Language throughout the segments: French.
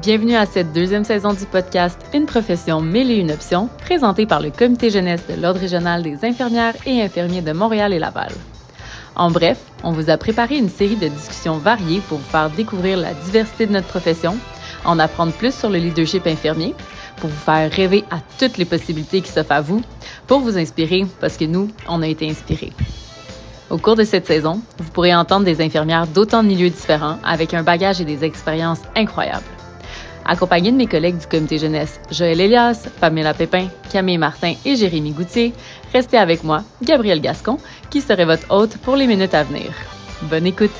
Bienvenue à cette deuxième saison du podcast Une profession et une options, présenté par le Comité jeunesse de l'Ordre régional des infirmières et infirmiers de Montréal et Laval. En bref, on vous a préparé une série de discussions variées pour vous faire découvrir la diversité de notre profession, en apprendre plus sur le leadership infirmier, pour vous faire rêver à toutes les possibilités qui s'offrent à vous, pour vous inspirer, parce que nous, on a été inspirés. Au cours de cette saison, vous pourrez entendre des infirmières d'autant de milieux différents avec un bagage et des expériences incroyables. Accompagné de mes collègues du comité jeunesse Joël Elias, Pamela Pépin, Camille Martin et Jérémy Goutier, restez avec moi, Gabriel Gascon, qui serait votre hôte pour les minutes à venir. Bonne écoute!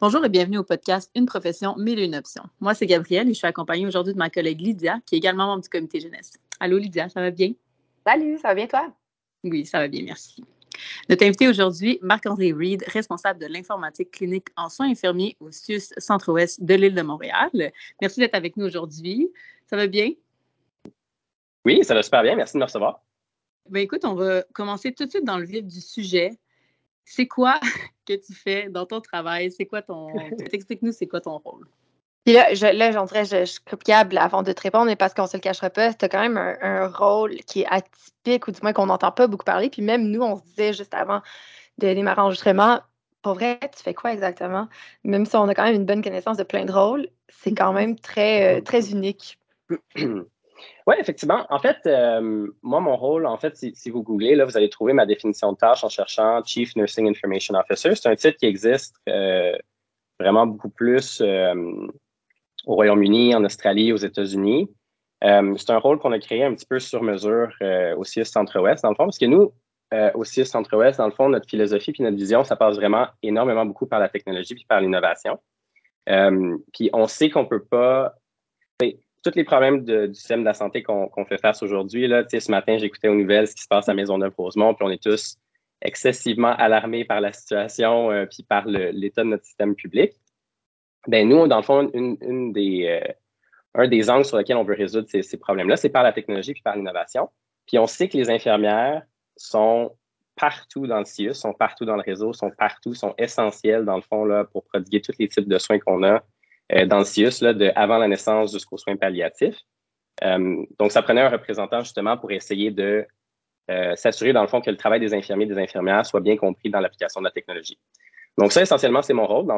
Bonjour et bienvenue au podcast Une profession, mille et une options. Moi, c'est Gabrielle et je suis accompagnée aujourd'hui de ma collègue Lydia, qui est également membre du comité jeunesse. Allô Lydia, ça va bien? Salut, ça va bien toi? Oui, ça va bien, merci. Notre invité aujourd'hui, Marc-André Reed, responsable de l'informatique clinique en soins infirmiers au CIUS Centre-Ouest de l'île de Montréal. Merci d'être avec nous aujourd'hui. Ça va bien? Oui, ça va super bien. Merci de me recevoir. Ben écoute, on va commencer tout de suite dans le vif du sujet. C'est quoi que tu fais dans ton travail? C'est quoi ton. Explique-nous, c'est quoi ton rôle? Puis là, je, là, j'en dirais, je, je suis capable avant de te répondre, mais parce qu'on se le cachera pas, tu as quand même un, rôle qui est atypique, ou du moins qu'on n'entend pas beaucoup parler. Puis même nous, on se disait juste avant de démarrer l'enregistrement, pour vrai, tu fais quoi exactement? Même si on a quand même une bonne connaissance de plein de rôles, c'est quand même très, euh, très unique. Oui, effectivement. En fait, euh, moi, mon rôle, en fait, si, vous googlez, là, vous allez trouver ma définition de tâche en cherchant Chief Nursing Information Officer. C'est un titre qui existe euh, vraiment beaucoup plus au Royaume-Uni, en Australie, aux États-Unis. Euh, c'est un rôle qu'on a créé un petit peu sur mesure euh, au CIS Centre-Ouest, dans le fond, parce que nous, euh, au CIS Centre-Ouest, dans le fond, notre philosophie puis notre vision, ça passe vraiment énormément beaucoup par la technologie puis par l'innovation. puis on sait qu'on peut pas. Tous les problèmes du système de la santé qu'on fait face aujourd'hui, là, ce matin, j'écoutais aux nouvelles ce qui se passe à Maisonneuve-Rosemont, puis on est tous excessivement alarmés par la situation puis par l'état de notre système public ben nous, dans le fond, une, des, euh, un des angles sur lesquels on veut résoudre ces, problèmes-là, c'est par la technologie puis par l'innovation. Puis on sait que les infirmières sont partout dans le CIUS, sont partout dans le réseau, sont partout, sont essentielles, dans le fond, là, pour prodiguer tous les types de soins qu'on a euh, dans le CIUS, là, de avant la naissance jusqu'aux soins palliatifs. Euh, donc, ça prenait un représentant justement pour essayer de s'assurer, dans le fond, que le travail des infirmiers et des infirmières soit bien compris dans l'application de la technologie. Donc, ça, essentiellement, c'est mon rôle.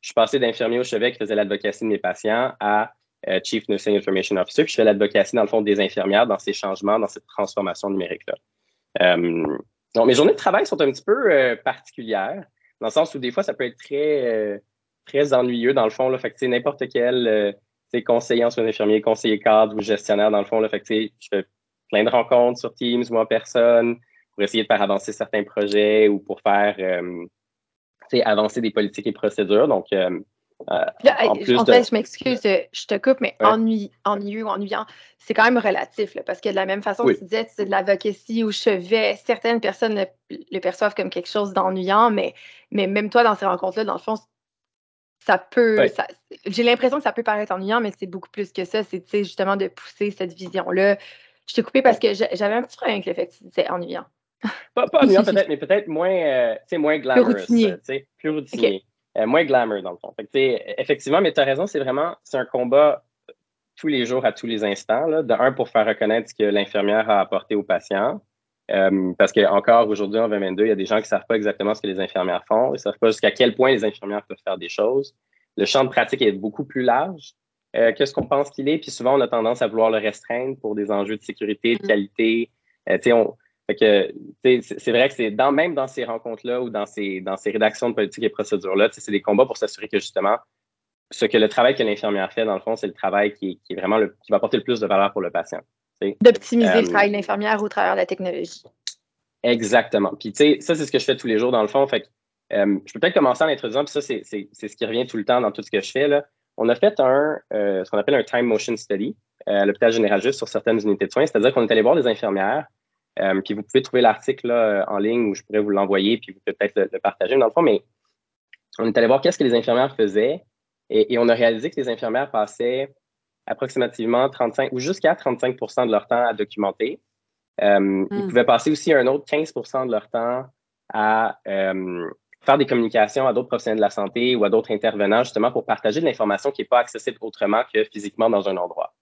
Je suis passé d'infirmier au chevet qui faisait l'advocacy de mes patients à euh, Chief Nursing Information Officer, puis je fais l'advocacy, dans le fond, des infirmières dans ces changements, dans cette transformation numérique-là. Euh, donc, mes journées de travail sont un petit peu euh, particulières, dans le sens où des fois, ça peut être très, très ennuyeux, dans le fond. Là, fait que, n'importe quel conseiller en soins infirmiers, conseiller cadre ou gestionnaire, dans le fond, là, fait que, je fais plein de rencontres sur Teams ou en personne pour essayer de faire avancer certains projets ou pour faire avancer des politiques et procédures. Donc, euh, euh, en plus je m'excuse, je te coupe, mais ennuyeux ou ennuyant, c'est quand même relatif, parce que de la même façon que tu disais, c'est de l'advocacy au chevet, certaines personnes le, perçoivent comme quelque chose d'ennuyant, mais, mais même toi, dans ces rencontres-là, dans le fond, ça peut. J'ai l'impression que ça peut paraître ennuyant, mais c'est beaucoup plus que ça. C'est justement de pousser cette vision-là. Je t'ai coupé parce que j'avais un petit problème avec le fait que tu disais ennuyant. Pas, pas peut-être, mais peut-être moins, euh, moins glamorous. Plus routinier. Euh, moins glamour, dans le fond. effectivement, mais tu as raison, c'est vraiment c'est un combat tous les jours, à tous les instants. Là. De un, pour faire reconnaître ce que l'infirmière a apporté aux patients. Euh, parce qu'encore aujourd'hui, en 2022, il y a des gens qui ne savent pas exactement ce que les infirmières font. Ils ne savent pas jusqu'à quel point les infirmières peuvent faire des choses. Le champ de pratique est beaucoup plus large euh, que ce qu'on pense qu'il est. Puis souvent, on a tendance à vouloir le restreindre pour des enjeux de sécurité, de mm. qualité. on, que c'est vrai que c'est dans, même dans ces rencontres-là ou dans ces, dans ces rédactions de politique et procédures-là, c'est des combats pour s'assurer que justement, ce que le travail que l'infirmière fait, dans le fond, c'est le travail qui, qui, est vraiment le, qui va apporter le plus de valeur pour le patient. D'optimiser le euh, travail de l'infirmière au travers de la technologie. Exactement. Puis, tu sais, ça, c'est ce que je fais tous les jours, dans le fond. Fait euh, je peux peut-être commencer en introduisant, puis ça, c'est ce qui revient tout le temps dans tout ce que je fais. Là. On a fait un, euh, ce qu'on appelle un time motion study à l'hôpital général juste sur certaines unités de soins, c'est-à-dire qu'on est allé voir des infirmières euh, puis vous pouvez trouver l'article euh, en ligne où je pourrais vous l'envoyer, puis vous pouvez peut-être le, partager. Dans le fond, mais on est allé voir qu'est-ce que les infirmières faisaient et, on a réalisé que les infirmières passaient approximativement 35 ou jusqu'à 35% de leur temps à documenter. Euh, ils hmm. pouvaient passer aussi un autre 15% de leur temps à, faire des communications à d'autres professionnels de la santé ou à d'autres intervenants, justement, pour partager de l'information qui n'est pas accessible autrement que physiquement dans un endroit.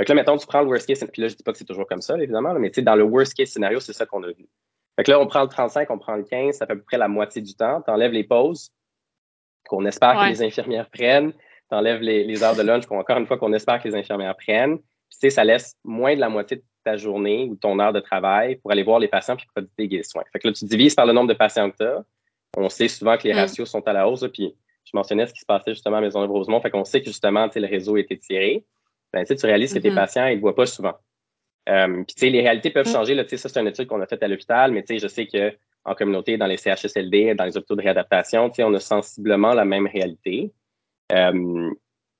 Euh, là, mettons, tu prends le worst case, puis là, je dis pas que c'est toujours comme ça, évidemment, mais tu sais, dans le worst case scénario, c'est ça qu'on a vu. Fait que là, on prend le 35, on prend le 15, ça fait à peu près la moitié du temps. Tu enlèves les pauses qu'on espère que les infirmières prennent. Tu enlèves les, heures de lunch, encore une fois, qu'on espère que les infirmières prennent. Puis, tu sais, ça laisse moins de la moitié de ta journée ou ton heure de travail pour aller voir les patients puis prodiguer des soins. Fait que là, tu divises par le nombre de patients que tu as. On sait souvent que les mm. ratios sont à la hausse. puis, je mentionnais ce qui se passait justement à Maison de Rosemont. Fait qu'on sait que justement, le réseau est étiré. Ben, tu réalises que tes mm-hmm. patients, ils ne voient pas souvent. Euh, puis, tu sais, les réalités peuvent mm. changer. Là, ça, c'est une étude qu'on a faite à l'hôpital, mais tu sais, je sais qu'en communauté, dans les CHSLD, dans les hôpitaux de réadaptation, tu sais, on a sensiblement la même réalité. Euh,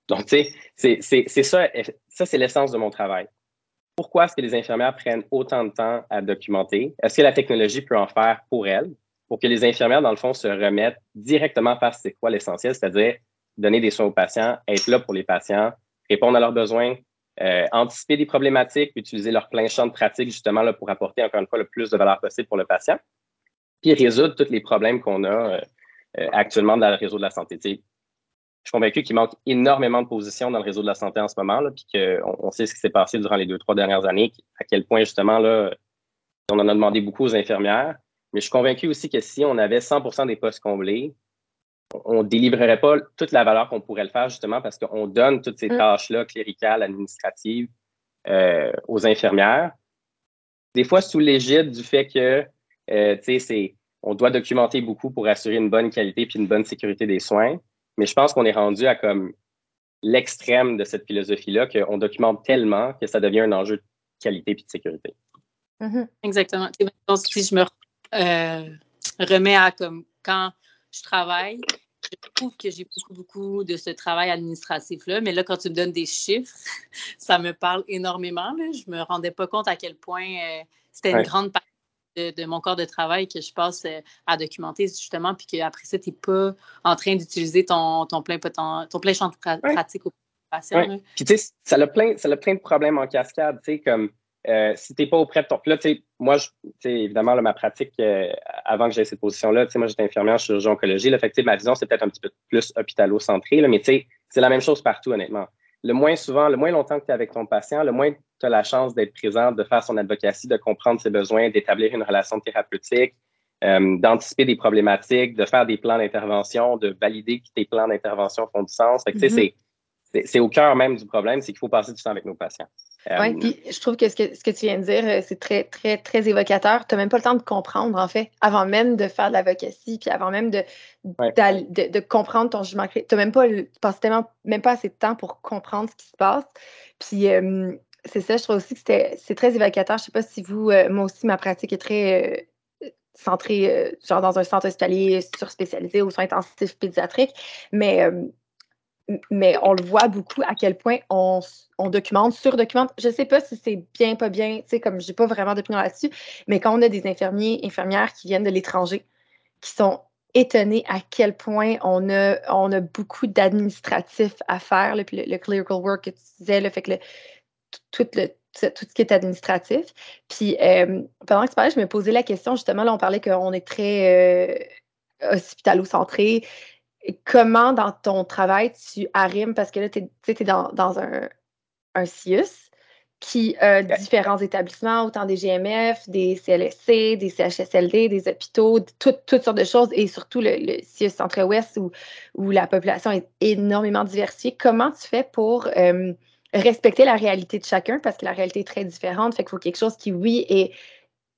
donc, tu sais, c'est ça, ça c'est l'essence de mon travail. Pourquoi est-ce que les infirmières prennent autant de temps à documenter? Est-ce que la technologie peut en faire pour elles? Pour que les infirmières, dans le fond, se remettent directement faire c'est quoi l'essentiel, c'est-à-dire donner des soins aux patients, être là pour les patients, répondre à leurs besoins, euh, anticiper des problématiques, utiliser leur plein champ de pratique justement là, pour apporter encore une fois le plus de valeur possible pour le patient, puis résoudre tous les problèmes qu'on a euh, euh, actuellement dans le réseau de la santé. je suis convaincu qu'il manque énormément de positions dans le réseau de la santé en ce moment, là, puis qu'on on sait ce qui s'est passé durant les deux, trois dernières années, à quel point justement là, on en a demandé beaucoup aux infirmières. Mais je suis convaincu aussi que si on avait 100% des postes comblés, on ne délivrerait pas toute la valeur qu'on pourrait le faire justement parce qu'on donne toutes ces mm. tâches-là cléricales, administratives euh, aux infirmières. Des fois, sous l'égide du fait que, euh, tu sais, on doit documenter beaucoup pour assurer une bonne qualité puis une bonne sécurité des soins. Mais je pense qu'on est rendu à comme l'extrême de cette philosophie-là qu'on documente tellement que ça devient un enjeu de qualité puis de sécurité. Mm-hmm. Exactement. si je me euh, remets à comme quand je travaille. Je trouve que j'ai beaucoup, beaucoup de ce travail administratif-là, mais là, quand tu me donnes des chiffres, ça me parle énormément. Je ne me rendais pas compte à quel point euh, c'était une grande partie de, mon corps de travail que je passe euh, à documenter, justement, puis qu'après ça, tu n'es pas en train d'utiliser ton, ton, plein, ton plein champ de pratique au patient. Puis, tu sais, ça a plein, ça a plein de problèmes en cascade, tu sais, comme euh, si tu n'es pas auprès de ton. Là, moi, évidemment, ma pratique, euh, avant que j'aie cette position-là, moi, j'étais infirmière chirurgien oncologie. Là, fait ma vision, c'est peut-être un petit peu plus hospitalo-centré, mais c'est la même chose partout, honnêtement. Le moins souvent, le moins longtemps que tu es avec ton patient, le moins tu as la chance d'être présent, de faire son advocacy, de comprendre ses besoins, d'établir une relation thérapeutique, euh, d'anticiper des problématiques, de faire des plans d'intervention, de valider que tes plans d'intervention font du sens. Fait que, mm-hmm. C'est au cœur même du problème, c'est qu'il faut passer du temps avec nos patients. Oui, euh, puis je trouve que ce, que ce que tu viens de dire, euh, c'est très, très, très évocateur. Tu n'as même pas le temps de comprendre, en fait, avant même de faire de l'avocatie, puis avant même de, de, comprendre ton jugement. Tu n'as même pas, tellement, même pas assez de temps pour comprendre ce qui se passe. Puis euh, c'est ça, je trouve aussi que c'est très évocateur. Je ne sais pas si vous, moi aussi, ma pratique est très centrée, genre dans un centre hospitalier surspécialisé aux soins intensifs pédiatriques, mais mais on le voit beaucoup à quel point on, documente, surdocumente. Je ne sais pas si c'est bien, pas bien, tu sais, comme je n'ai pas vraiment d'opinion là-dessus, mais quand on a des infirmiers, infirmières qui viennent de l'étranger, qui sont étonnés à quel point on a, on a beaucoup d'administratifs à faire, le, clerical work que tu disais, le fait que tout, le, tout ce qui est administratif. Puis euh, pendant que tu parlais, je me posais la question, justement, là, on parlait qu'on est très euh, hospitalo-centré, comment dans ton travail tu arrimes, parce que là, tu es, dans, un, un CIUS qui a différents établissements, autant des GMF, des CLSC, des CHSLD, des hôpitaux, toutes sortes de choses, et surtout le, le CIUS Centre-Ouest où, où la population est énormément diversifiée. Comment tu fais pour euh, respecter la réalité de chacun, parce que la réalité est très différente, fait qu'il faut quelque chose qui, oui, est,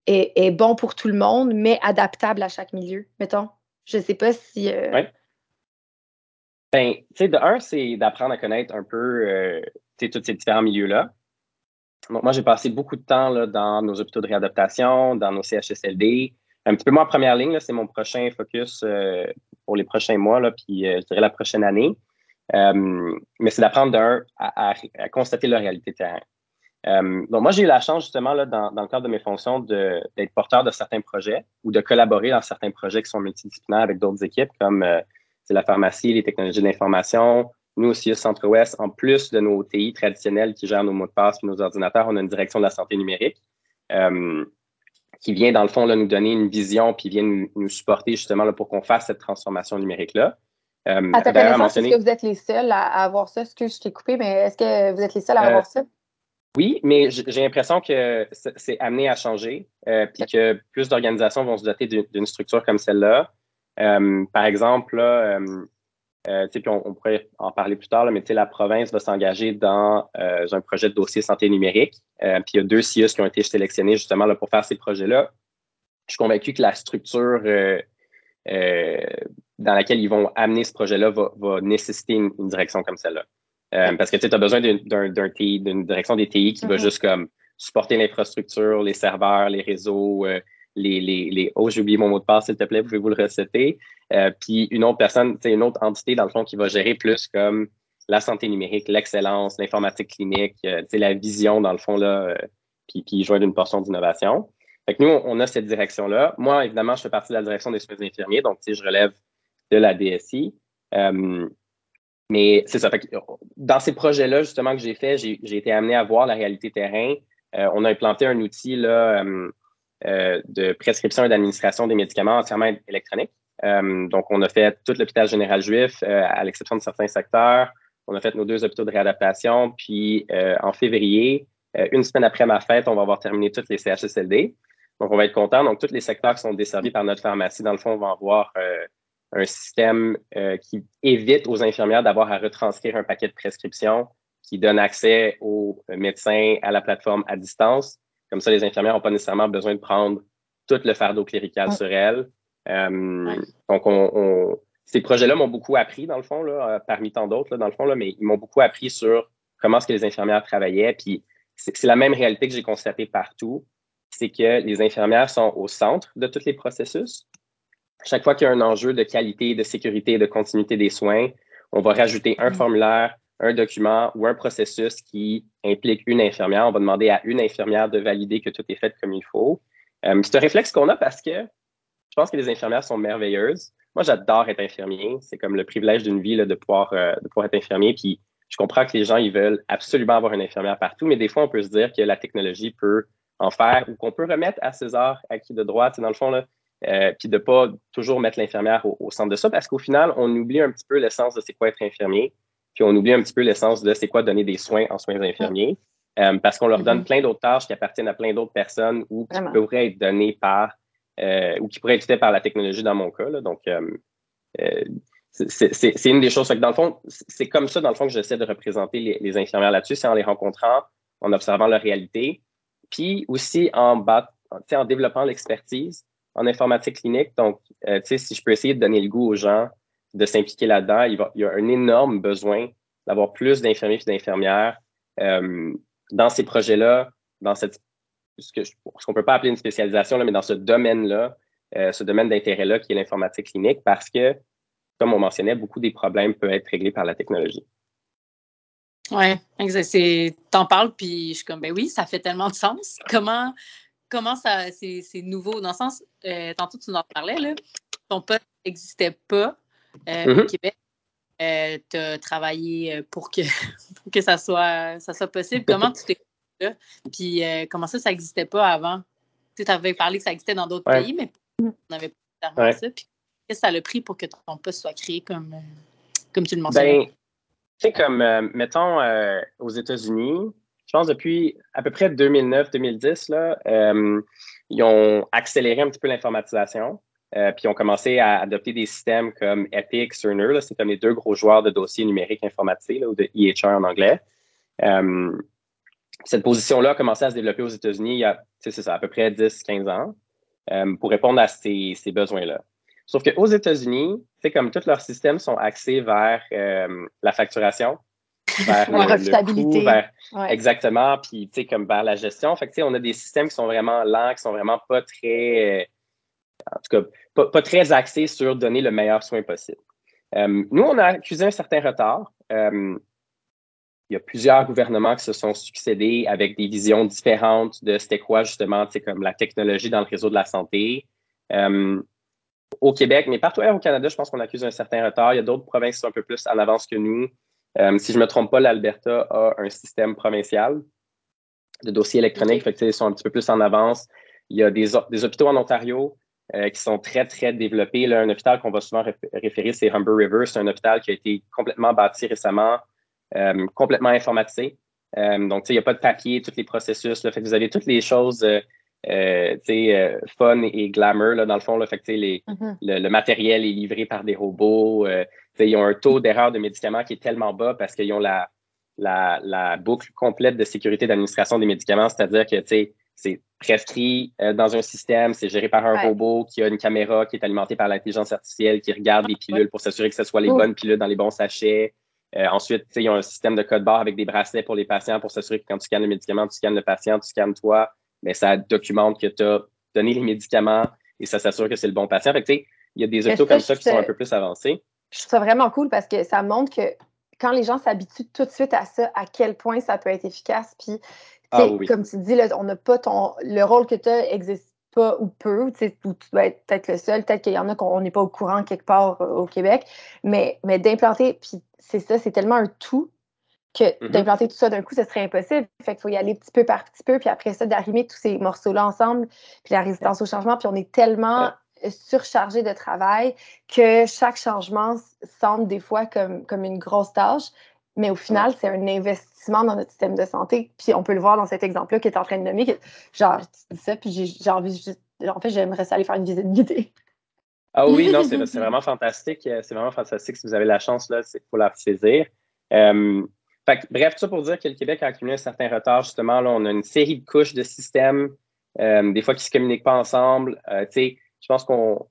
est, bon pour tout le monde, mais adaptable à chaque milieu, mettons. Je ne sais pas si... Euh, ben, tu sais, de un, c'est d'apprendre à connaître un peu euh, tous ces différents milieux-là. Donc, moi, j'ai passé beaucoup de temps là, dans nos hôpitaux de réadaptation, dans nos CHSLD. Un petit peu moins en première ligne, c'est mon prochain focus euh, pour les prochains mois, là, puis euh, je dirais la prochaine année. mais c'est d'apprendre d'un à, à, constater la réalité terrain. donc, moi, j'ai eu la chance, justement, là, dans, dans le cadre de mes fonctions, d'être porteur de certains projets ou de collaborer dans certains projets qui sont multidisciplinaires avec d'autres équipes, comme c'est la pharmacie, les technologies d'information. Nous aussi, au Centre-Ouest, en plus de nos TI traditionnels qui gèrent nos mots de passe et nos ordinateurs, on a une direction de la santé numérique. Euh, qui vient, dans le fond, là, nous donner une vision, puis vient nous, supporter justement là, pour qu'on fasse cette transformation numérique-là. Euh, à ta connaissance, est-ce que vous êtes les seuls à, avoir ça? Que je t'ai coupé, mais est-ce que vous êtes les seuls à avoir ça? Oui, mais j'ai l'impression que c'est amené à changer, euh, puis que plus d'organisations vont se doter d'une structure comme celle-là. Euh, par exemple, là, euh, puis on, pourrait en parler plus tard, là, mais la province va s'engager dans un projet de dossier santé numérique. puis il y a deux CIUS qui ont été sélectionnés justement là, pour faire ces projets-là. Je suis convaincu que la structure dans laquelle ils vont amener ce projet-là va, nécessiter une direction comme celle-là. Euh, parce que tu as besoin d'une direction des TI qui va mm-hmm. juste comme supporter l'infrastructure, les serveurs, les réseaux, euh, les, les, les, Oh, j'ai oublié mon mot de passe, s'il te plaît, pouvez-vous le reciter? Euh, puis une autre personne, une autre entité, dans le fond, qui va gérer plus comme la santé numérique, l'excellence, l'informatique clinique, la vision, dans le fond, là, puis, puis joindre une portion d'innovation. Fait que nous, on a cette direction-là. Moi, évidemment, je fais partie de la direction des soins infirmiers, donc je relève de la DSI. Mais c'est ça. dans ces projets-là, justement, que j'ai fait, j'ai été amené à voir la réalité terrain. Euh, on a implanté un outil là, euh, euh, de prescription et d'administration des médicaments entièrement électronique. donc, on a fait tout l'hôpital général juif, à l'exception de certains secteurs. On a fait nos deux hôpitaux de réadaptation. Puis, en février, une semaine après ma fête, on va avoir terminé toutes les CHSLD. Donc, on va être content. Donc, tous les secteurs qui sont desservis par notre pharmacie, dans le fond, vont avoir un système euh, qui évite aux infirmières d'avoir à retranscrire un paquet de prescriptions, qui donne accès aux médecins à la plateforme à distance. Comme ça, les infirmières n'ont pas nécessairement besoin de prendre tout le fardeau clérical sur elles. Euh, donc, on, ces projets-là m'ont beaucoup appris, dans le fond, là, euh, parmi tant d'autres, dans le fond, là, mais ils m'ont beaucoup appris sur comment est-ce que les infirmières travaillaient. Puis, c'est la même réalité que j'ai constatée partout, c'est que les infirmières sont au centre de tous les processus. Chaque fois qu'il y a un enjeu de qualité, de sécurité, de continuité des soins, on va rajouter un formulaire, un document ou un processus qui implique une infirmière. On va demander à une infirmière de valider que tout est fait comme il faut. Euh, c'est un réflexe qu'on a parce que je pense que les infirmières sont merveilleuses. Moi, j'adore être infirmier. C'est comme le privilège d'une vie de, pouvoir, euh, de pouvoir être infirmier. Puis je comprends que les gens, ils veulent absolument avoir une infirmière partout, mais des fois, on peut se dire que la technologie peut en faire ou qu'on peut remettre à César acquis de droit. dans le fond, là, euh, puis de pas toujours mettre l'infirmière au, centre de ça, parce qu'au final, on oublie un petit peu l'essence de c'est quoi être infirmier, puis on oublie un petit peu l'essence de c'est quoi donner des soins en soins infirmiers, euh, parce qu'on leur donne mm-hmm. plein d'autres tâches qui appartiennent à plein d'autres personnes ou qui pourraient être données par, euh, ou qui pourraient être faites par la technologie dans mon cas. Là. Donc, c'est une des choses. Que dans le fond, c'est comme ça, dans le fond, que j'essaie de représenter les, les infirmières là-dessus, c'est en les rencontrant, en observant leur réalité, puis aussi en, bat, en développant l'expertise en informatique clinique. Donc, euh, si je peux essayer de donner le goût aux gens de s'impliquer là-dedans, il, y a un énorme besoin d'avoir plus d'infirmiers et d'infirmières euh, dans ces projets-là, dans cette ce qu'on ne peut pas appeler une spécialisation, là, mais dans ce domaine-là, euh, ce domaine d'intérêt-là qui est l'informatique clinique, parce que, comme on mentionnait, beaucoup des problèmes peuvent être réglés par la technologie. Oui. T'en parles, puis je suis comme, ben oui, ça fait tellement de sens. Comment, comment ça c'est, nouveau? Dans le sens euh, tantôt tu en parlais là ton poste n'existait pas euh, au mm-hmm. Québec euh, tu as travaillé pour que que ça soit ça soit possible comment tu t'es là? Puis comment ça ça n'existait pas avant? Tu avais parlé que ça existait dans d'autres pays mais on n'avait pas ouais. ça puis qu'est-ce que ça a pris pour que ton poste soit créé comme comme tu le mentionnais? ben, tu sais comme mettons aux États-Unis je pense depuis à peu près 2009-2010, euh, ils ont accéléré un petit peu l'informatisation. Euh, puis ils ont commencé à adopter des systèmes comme Epic, Cerner. C'est comme les deux gros joueurs de dossiers numériques informatisés, ou de EHR en anglais. Euh, cette position-là a commencé à se développer aux États-Unis il y a, c'est ça, à peu près 10-15 ans pour répondre à ces, ces besoins-là. Sauf qu'aux États-Unis, c'est comme tous leurs systèmes sont axés vers la facturation, vers le, exactement, puis tu sais comme vers la gestion. Fait que on a des systèmes qui sont vraiment lents, qui sont vraiment pas très, euh, en tout cas, pas, très axés sur donner le meilleur soin possible. Euh, nous, on a accusé un certain retard. Euh, il y a plusieurs gouvernements qui se sont succédés avec des visions différentes de c'était quoi justement, sais, comme la technologie dans le réseau de la santé. au Québec, mais partout ailleurs au Canada, je pense qu'on accuse un certain retard. Il y a d'autres provinces qui sont un peu plus en avance que nous. Euh, si je ne me trompe pas, l'Alberta a un système provincial de dossiers électroniques, fait ils sont un petit peu plus en avance. il y a des, des hôpitaux en Ontario euh, qui sont très, très développés. Là, un hôpital qu'on va souvent référer, c'est Humber River. C'est un hôpital qui a été complètement bâti récemment, euh, complètement informatisé. Euh, donc, il n'y a pas de papier, tous les processus. Là, fait que vous avez toutes les choses fun et glamour, là, dans le fond. Là, fait que, les, mm-hmm. le, matériel est livré par des robots. ils ont un taux d'erreur de médicaments qui est tellement bas parce qu'ils ont la, la, la, boucle complète de sécurité d'administration des médicaments, c'est-à-dire que c'est prescrit euh, dans un système, c'est géré par un robot qui a une caméra qui est alimentée par l'intelligence artificielle, qui regarde les pilules pour s'assurer que ce soit les bonnes pilules dans les bons sachets. Euh, ensuite, il y a un système de code barre avec des bracelets pour les patients pour s'assurer que quand tu scannes le médicament, tu scannes le patient, tu scannes toi, mais ça documente que tu as donné les médicaments et ça s'assure que c'est le bon patient. Fait il y a des autos comme ça qui sont un peu plus avancés. Je trouve ça vraiment cool parce que ça montre que quand les gens s'habituent tout de suite à ça, à quel point ça peut être efficace. Puis ah comme tu dis, on n'a pas ton. Le rôle que tu as n'existe pas ou peu, ou tu dois être peut-être le seul, peut-être qu'il y en a qu'on n'est pas au courant quelque part euh, au Québec, mais, mais d'implanter, puis c'est ça, c'est tellement un tout que mm-hmm. d'implanter tout ça d'un coup, ce serait impossible. Fait qu'il faut y aller petit peu par petit peu, puis après ça, d'arriver tous ces morceaux-là ensemble, puis la résistance au changement, puis on est tellement surchargé de travail que chaque changement semble des fois comme, comme une grosse tâche, mais au final, c'est un investissement dans notre système de santé. Puis on peut le voir dans cet exemple-là qui est en train de nommer. genre, c'est ça, puis j'ai envie juste. En fait, j'aimerais aller faire une visite guidée. Ah oui, non, c'est vraiment fantastique. C'est vraiment fantastique. Si vous avez la chance, là, il faut la saisir. Euh, bref, tout ça pour dire que le Québec a accumulé un certain retard. Justement, là, on a une série de couches de systèmes, euh, des fois qui ne se communiquent pas ensemble. Euh, je pense qu'on.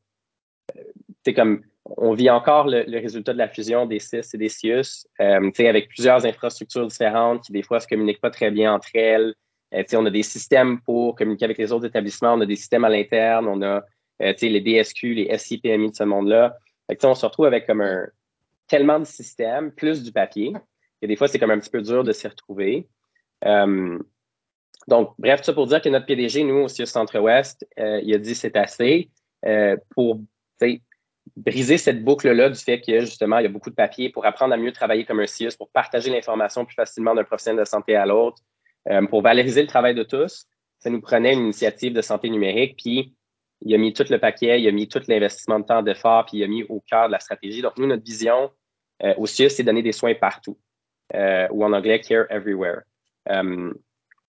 C'est comme on vit encore le, résultat de la fusion des CIS et des CIUS, euh, avec plusieurs infrastructures différentes qui, des fois, ne se communiquent pas très bien entre elles. Euh, on a des systèmes pour communiquer avec les autres établissements, on a des systèmes à l'interne, on a euh, les DSQ, les SIPMI de ce monde-là. On se retrouve avec comme tellement de systèmes, plus du papier, que des fois, c'est comme un petit peu dur de s'y retrouver. donc, bref, ça pour dire que notre PDG, nous, au CIUS Centre-Ouest, il a dit c'est assez pour briser cette boucle-là du fait que justement, il y a beaucoup de papiers pour apprendre à mieux travailler comme un CIUS, pour partager l'information plus facilement d'un professionnel de santé à l'autre, euh, pour valoriser le travail de tous. Ça nous prenait une initiative de santé numérique, puis il a mis tout le paquet, il a mis tout l'investissement de temps, d'effort, puis il a mis au cœur de la stratégie. Donc, nous, notre vision euh, au CIUS, c'est donner des soins partout, euh, ou en anglais, care everywhere.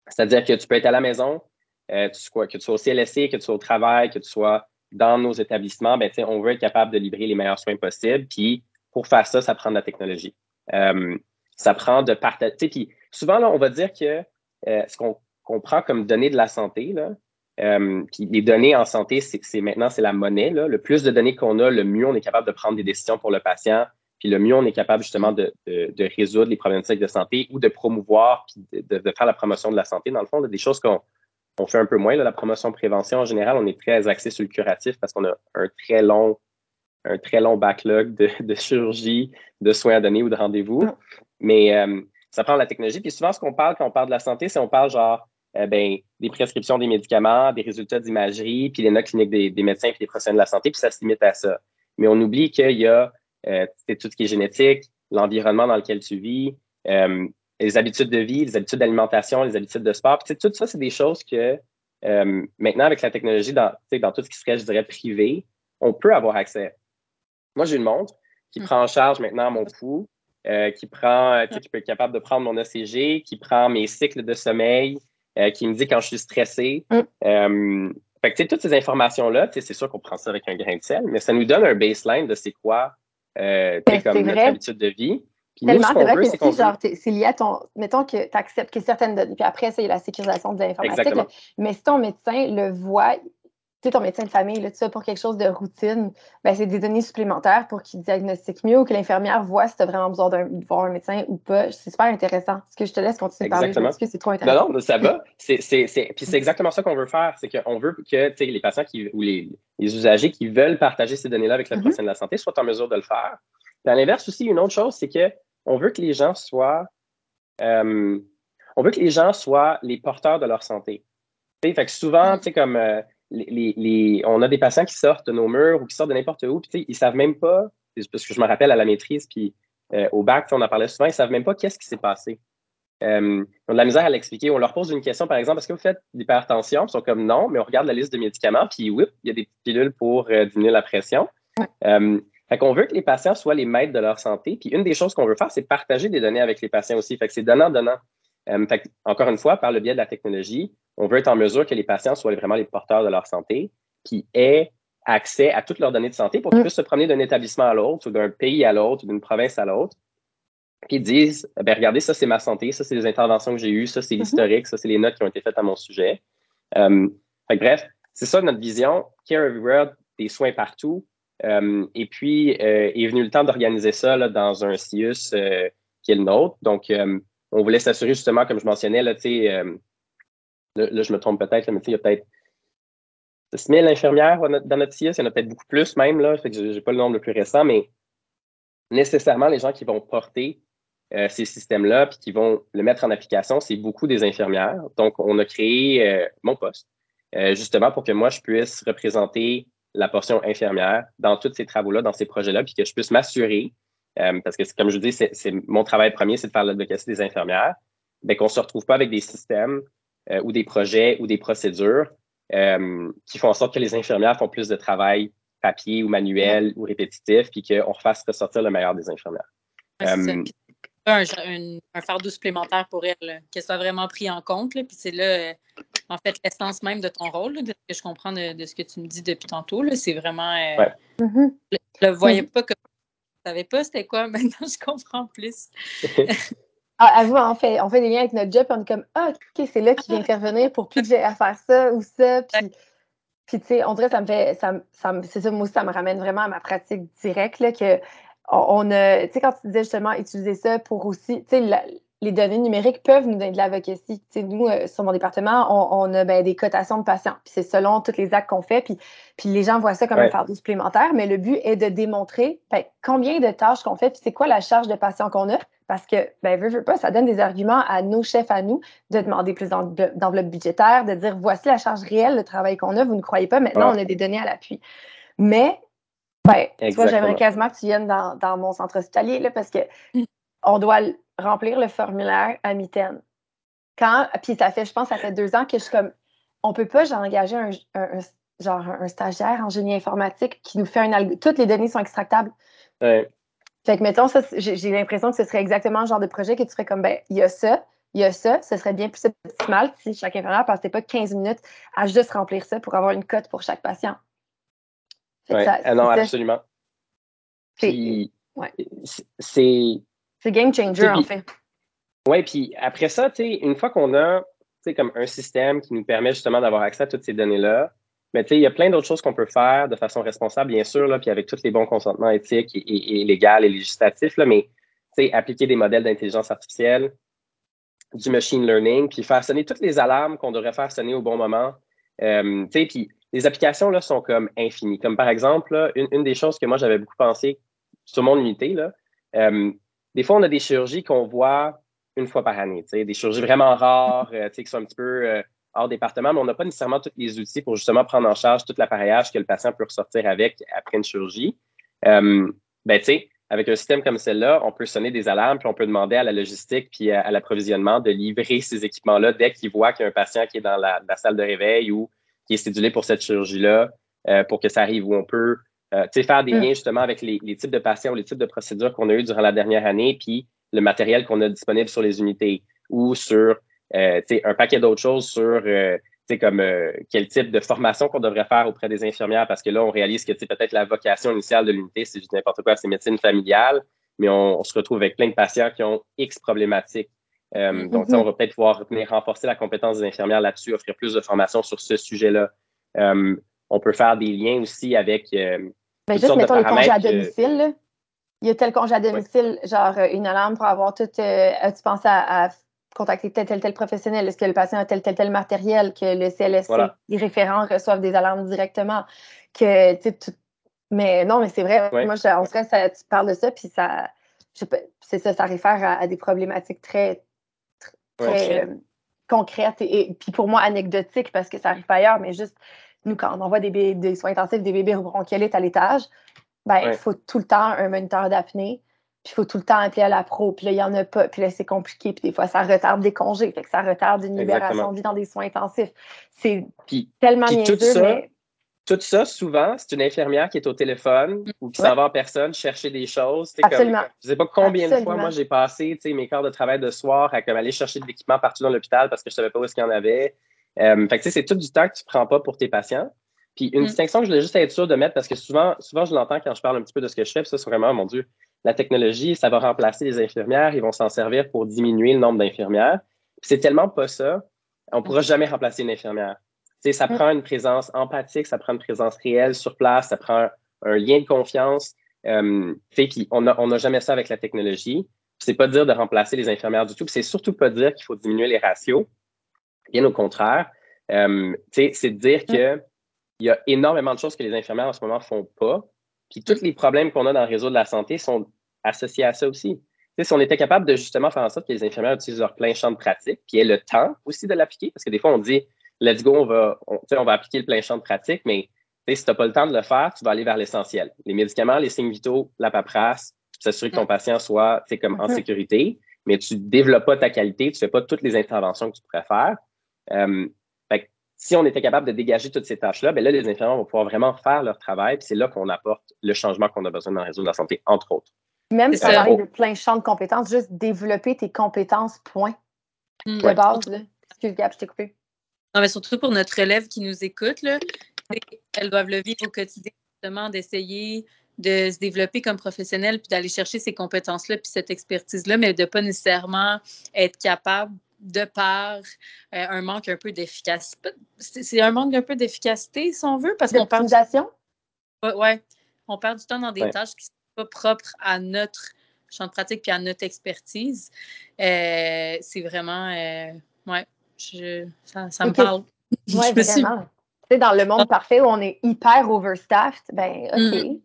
C'est-à-dire que tu peux être à la maison, que tu sois au CLSC, que tu sois au travail, que tu sois dans nos établissements, ben, on veut être capable de livrer les meilleurs soins possibles. Puis pour faire ça, ça prend de la technologie. Euh, ça prend de partager. Souvent, là, on va dire que euh, ce qu'on prend comme données de la santé, là, euh, puis les données en santé, c'est maintenant, c'est la monnaie. Là. Le plus de données qu'on a, le mieux on est capable de prendre des décisions pour le patient, puis le mieux on est capable justement de, de, résoudre les problématiques de santé ou de promouvoir, puis de, faire la promotion de la santé. Dans le fond, des choses qu'on on fait un peu moins. la promotion prévention, en général, on est très axé sur le curatif parce qu'on a un très long, un très long backlog de, chirurgie, de soins à donner ou de rendez-vous. Mais euh, ça prend la technologie. Puis souvent, ce qu'on parle quand on parle de la santé, c'est on parle genre euh, ben, des prescriptions des médicaments, des résultats d'imagerie, puis les notes cliniques des, médecins et des professionnels de la santé, puis ça se limite à ça. Mais on oublie qu'il y a euh, tout ce qui est génétique, l'environnement dans lequel tu vis, les habitudes de vie, les habitudes d'alimentation, les habitudes de sport. Puis, tout ça, c'est des choses que euh, maintenant, avec la technologie, dans, dans tout ce qui serait, je dirais, privé, on peut avoir accès. Moi, j'ai une montre qui mm. prend en charge maintenant mon pouls, euh, qui prend, qui peut être capable de prendre mon ECG, qui prend mes cycles de sommeil, euh, qui me dit quand je suis stressé. Mm. fait que, toutes ces informations-là, c'est sûr qu'on prend ça avec un grain de sel, mais ça nous donne un baseline de c'est quoi ben, comme notre habitude de vie. Tellement, c'est vrai que si, genre, c'est lié à ton. Mettons que tu acceptes que certaines données, puis après, ça, il y a la sécurisation de l'informatique. Mais si ton médecin le voit, tu sais, ton médecin de famille, là, tu sais, pour quelque chose de routine, ben, c'est des données supplémentaires pour qu'il diagnostique mieux ou que l'infirmière voit si tu as vraiment besoin de voir un médecin ou pas. C'est super intéressant. Est-ce que je te laisse continuer de parler parce que c'est trop intéressant. Non, non, ça va. C'est, c'est, Puis c'est exactement ça qu'on veut faire. C'est qu'on veut que les patients qui, ou les, les, usagers qui veulent partager ces données-là avec le professionnel de la santé soient en mesure de le faire. À l'inverse aussi, une autre chose, c'est que on veut que les gens soient, euh, on veut que les gens soient les porteurs de leur santé. fait que souvent, tu sais, comme euh, les, on a des patients qui sortent de nos murs ou qui sortent de n'importe où, puis ils savent même pas, parce que je me rappelle à la maîtrise, puis euh, au bac, on en parlait souvent, ils savent même pas qu'est-ce qui s'est passé. euh, ont de la misère à l'expliquer. On leur pose une question, par exemple, est-ce que vous faites l'hypertension? Ils sont comme non, mais on regarde la liste de médicaments, puis oui, il y a des pilules pour diminuer la pression. Fait qu'on veut que les patients soient les maîtres de leur santé. Puis une des choses qu'on veut faire, c'est partager des données avec les patients aussi. Fait que c'est donnant-donnant. Euh, fait encore une fois, par le biais de la technologie, on veut être en mesure que les patients soient vraiment les porteurs de leur santé, puis aient accès à toutes leurs données de santé pour qu'ils mm. puissent se promener d'un établissement à l'autre, ou d'un pays à l'autre, ou d'une province à l'autre, puis disent, ben regardez, ça c'est ma santé, ça c'est les interventions que j'ai eues, ça c'est mm-hmm. l'historique, ça c'est les notes qui ont été faites à mon sujet. Euh, fait bref, c'est ça notre vision, Care Everywhere, des soins partout. Euh, et puis euh, est venu le temps d'organiser ça là, dans un CIUS qui est le nôtre. Donc, on voulait s'assurer justement, comme je mentionnais, là, euh, là, là, je me trompe peut-être, mais il y a peut-être 6 000 infirmières dans notre CIS, il y en a peut-être beaucoup plus même, là, fait que je n'ai pas le nombre le plus récent, mais nécessairement, les gens qui vont porter euh, ces systèmes-là puis qui vont le mettre en application, c'est beaucoup des infirmières. Donc, on a créé euh, mon poste, justement pour que moi, je puisse représenter la portion infirmière dans tous ces travaux-là, dans ces projets-là, puis que je puisse m'assurer euh, parce que, comme je vous dis, c'est mon travail premier, c'est de faire l'advocacy des infirmières, mais qu'on ne se retrouve pas avec des systèmes euh, ou des projets ou des procédures euh, qui font en sorte que les infirmières font plus de travail papier ou manuel ou répétitif, puis qu'on refasse ressortir le meilleur des infirmières. un, un, fardeau supplémentaire pour elles, qu'elle soit vraiment pris en compte. puis c'est là, en fait, l'essence même de ton rôle, de ce que je comprends de, ce que tu me dis depuis tantôt. C'est vraiment. Mm-hmm. Je ne le voyais pas comme je savais pas c'était quoi. Maintenant, je comprends plus. ah, avoue, on fait, on fait des liens avec notre job, et on est comme, ah, OK, c'est là qu'il vient intervenir pour plus que j'ai à faire ça ou ça. Puis, puis tu sais, on dirait que ça me fait, ça, ça, c'est ça, moi aussi, ça me ramène vraiment à ma pratique directe, là, que on a, tu sais, quand tu disais justement utiliser ça pour aussi, tu sais, les données numériques peuvent nous donner de l'advocacy. Nous, euh, sur mon département, on, a ben, des cotations de patients. Puis c'est selon tous les actes qu'on fait. Puis, puis les gens voient ça comme un fardeau supplémentaire. Mais le but est de démontrer ben, combien de tâches qu'on fait. Puis c'est quoi la charge de patients qu'on a? Parce que, ben, veux, veux pas, ça donne des arguments à nos chefs, à nous, de demander plus d'enveloppe budgétaire, de dire voici la charge réelle de travail qu'on a. Vous ne croyez pas. Maintenant, on a des données à l'appui. Mais ben, tu vois, j'aimerais quasiment que tu viennes dans, dans mon centre hospitalier là, parce que mm. on doit remplir le formulaire à mitaine. Quand, puis ça fait, je pense, ça fait deux ans que je suis comme, on peut pas, j'ai engagé un, genre un stagiaire en génie informatique qui nous fait un algo. Toutes les données sont extractables. Ouais. Fait que, mettons, j'ai l'impression que ce serait exactement le genre de projet que tu ferais comme, ben, il y a ça, il y a ça, ce serait bien plus optimal si chaque infirmière passait pas 15 minutes à juste remplir ça pour avoir une cote pour chaque patient. Oui, ah non, absolument. c'est c'est game changer, en fait. Oui, puis après ça, une fois qu'on a comme un système qui nous permet justement d'avoir accès à toutes ces données-là, mais il y a plein d'autres choses qu'on peut faire de façon responsable, bien sûr, là, puis avec tous les bons consentements éthiques et, et, légaux et législatifs, là, mais appliquer des modèles d'intelligence artificielle, du machine learning, puis faire sonner toutes les alarmes qu'on devrait faire sonner au bon moment. Euh, puis les applications là, sont comme infinies. Comme par exemple, une, des choses que moi j'avais beaucoup pensé sur mon unité, là, euh, des fois, on a des chirurgies qu'on voit une fois par année, des chirurgies vraiment rares, euh, qui sont un petit peu euh, hors département, mais on n'a pas nécessairement tous les outils pour justement prendre en charge tout l'appareillage que le patient peut ressortir avec après une chirurgie. Euh, ben, tu sais, avec un système comme celle-là, on peut sonner des alarmes, puis on peut demander à la logistique puis à, l'approvisionnement de livrer ces équipements-là dès qu'ils voient qu'il y a un patient qui est dans la, salle de réveil ou qui est cédulé pour cette chirurgie-là, euh, pour que ça arrive où on peut euh, faire des mm. liens justement avec les, types de patients ou les types de procédures qu'on a eues durant la dernière année, puis le matériel qu'on a disponible sur les unités ou sur euh, un paquet d'autres choses sur euh, comme euh, quel type de formation qu'on devrait faire auprès des infirmières, parce que là, on réalise que peut-être la vocation initiale de l'unité, c'est juste n'importe quoi, c'est médecine familiale, mais on, se retrouve avec plein de patients qui ont X problématiques. Mm-hmm. Donc, on va peut-être pouvoir venir renforcer la compétence des infirmières là-dessus, offrir plus de formation sur ce sujet-là. on peut faire des liens aussi avec ben, juste, mettons, les congés à domicile. Il y a tel congé à domicile, genre euh, une alarme pour avoir tout. Euh, tu penses à, contacter tel, tel, tel professionnel? Est-ce que le patient a tel, tel, tel matériel? Que le CLSC, les référents reçoivent des alarmes directement? Que, Mais non, mais c'est vrai. Moi, je, on serait, ça, tu parles de ça, puis ça. C'est ça, ça réfère à, des problématiques très, très, euh, concrètes et, puis pour moi anecdotiques parce que ça arrive ailleurs, mais juste nous, quand on envoie des, des soins intensifs des bébés bronchiolites à l'étage, ben, il faut tout le temps un moniteur d'apnée. puis il faut tout le temps appeler à la pro, puis là, il n'y en a pas, puis là, c'est compliqué, puis des fois, ça retarde des congés, fait que ça retarde une libération de vie dans des soins intensifs. C'est tellement puis tout ça, Tout ça, souvent, c'est une infirmière qui est au téléphone ou qui s'en va en personne chercher des choses. Absolument. Comme, je ne sais pas combien de fois, moi, j'ai passé mes quarts de travail de soir à comme, aller chercher de l'équipement partout dans l'hôpital parce que je ne savais pas où est-ce qu'il y en avait. Euh, fait que c'est tout du temps que tu ne prends pas pour tes patients. Puis une mm. distinction que je voulais juste être sûr de mettre, parce que souvent, souvent je l'entends quand je parle un petit peu de ce que je fais, puis ça, c'est vraiment, mon Dieu, la technologie, ça va remplacer les infirmières, ils vont s'en servir pour diminuer le nombre d'infirmières. C'est tellement pas ça, on ne pourra jamais remplacer une infirmière. sais, ça mm. prend une présence empathique, ça prend une présence réelle sur place, ça prend un lien de confiance. Euh, fait on n'a on a jamais ça avec la technologie. C'est pas dire de remplacer les infirmières du tout, c'est surtout pas dire qu'il faut diminuer les ratios. Bien au contraire, euh, c'est de dire mm. que il y a énormément de choses que les infirmières en ce moment font pas. Puis tous les problèmes qu'on a dans le réseau de la santé sont associés à ça aussi. si on était capable de justement faire en sorte que les infirmières utilisent leur plein champ de pratique, puis aient le temps aussi de l'appliquer, parce que des fois, on dit, let's go, on va, on, on va appliquer le plein champ de pratique, mais si tu n'as pas le temps de le faire, tu vas aller vers l'essentiel. Les médicaments, les signes vitaux, la paperasse, s'assurer que ton patient soit comme en mm-hmm. sécurité, mais tu ne développes pas ta qualité, tu ne fais pas toutes les interventions que tu pourrais faire. Euh, si on était capable de dégager toutes ces tâches-là, ben là, les infirmières vont pouvoir vraiment faire leur travail. Puis c'est là qu'on apporte le changement qu'on a besoin dans le réseau de la santé, entre autres. Même si on parle de plein champ de compétences, juste développer tes compétences, point. Hmm. De base, là. Excuse, Gab, je t'ai coupé. Non, mais surtout pour notre élève qui nous écoute, là, elles doivent le vivre au quotidien, justement, d'essayer de se développer comme professionnel, puis d'aller chercher ces compétences-là, puis cette expertise-là, mais de ne pas nécessairement être capable de par euh, un manque un peu d'efficacité. C'est un manque un peu d'efficacité, si on veut, parce qu'on parle. Ouais, ouais, On perd du temps dans des tâches qui ne sont pas propres à notre champ de pratique puis à notre expertise. Euh, c'est vraiment. Euh, ouais, ça, me parle. Oui, vraiment. Tu sais, dans le monde parfait où on est hyper overstaffed, ben OK. Mm.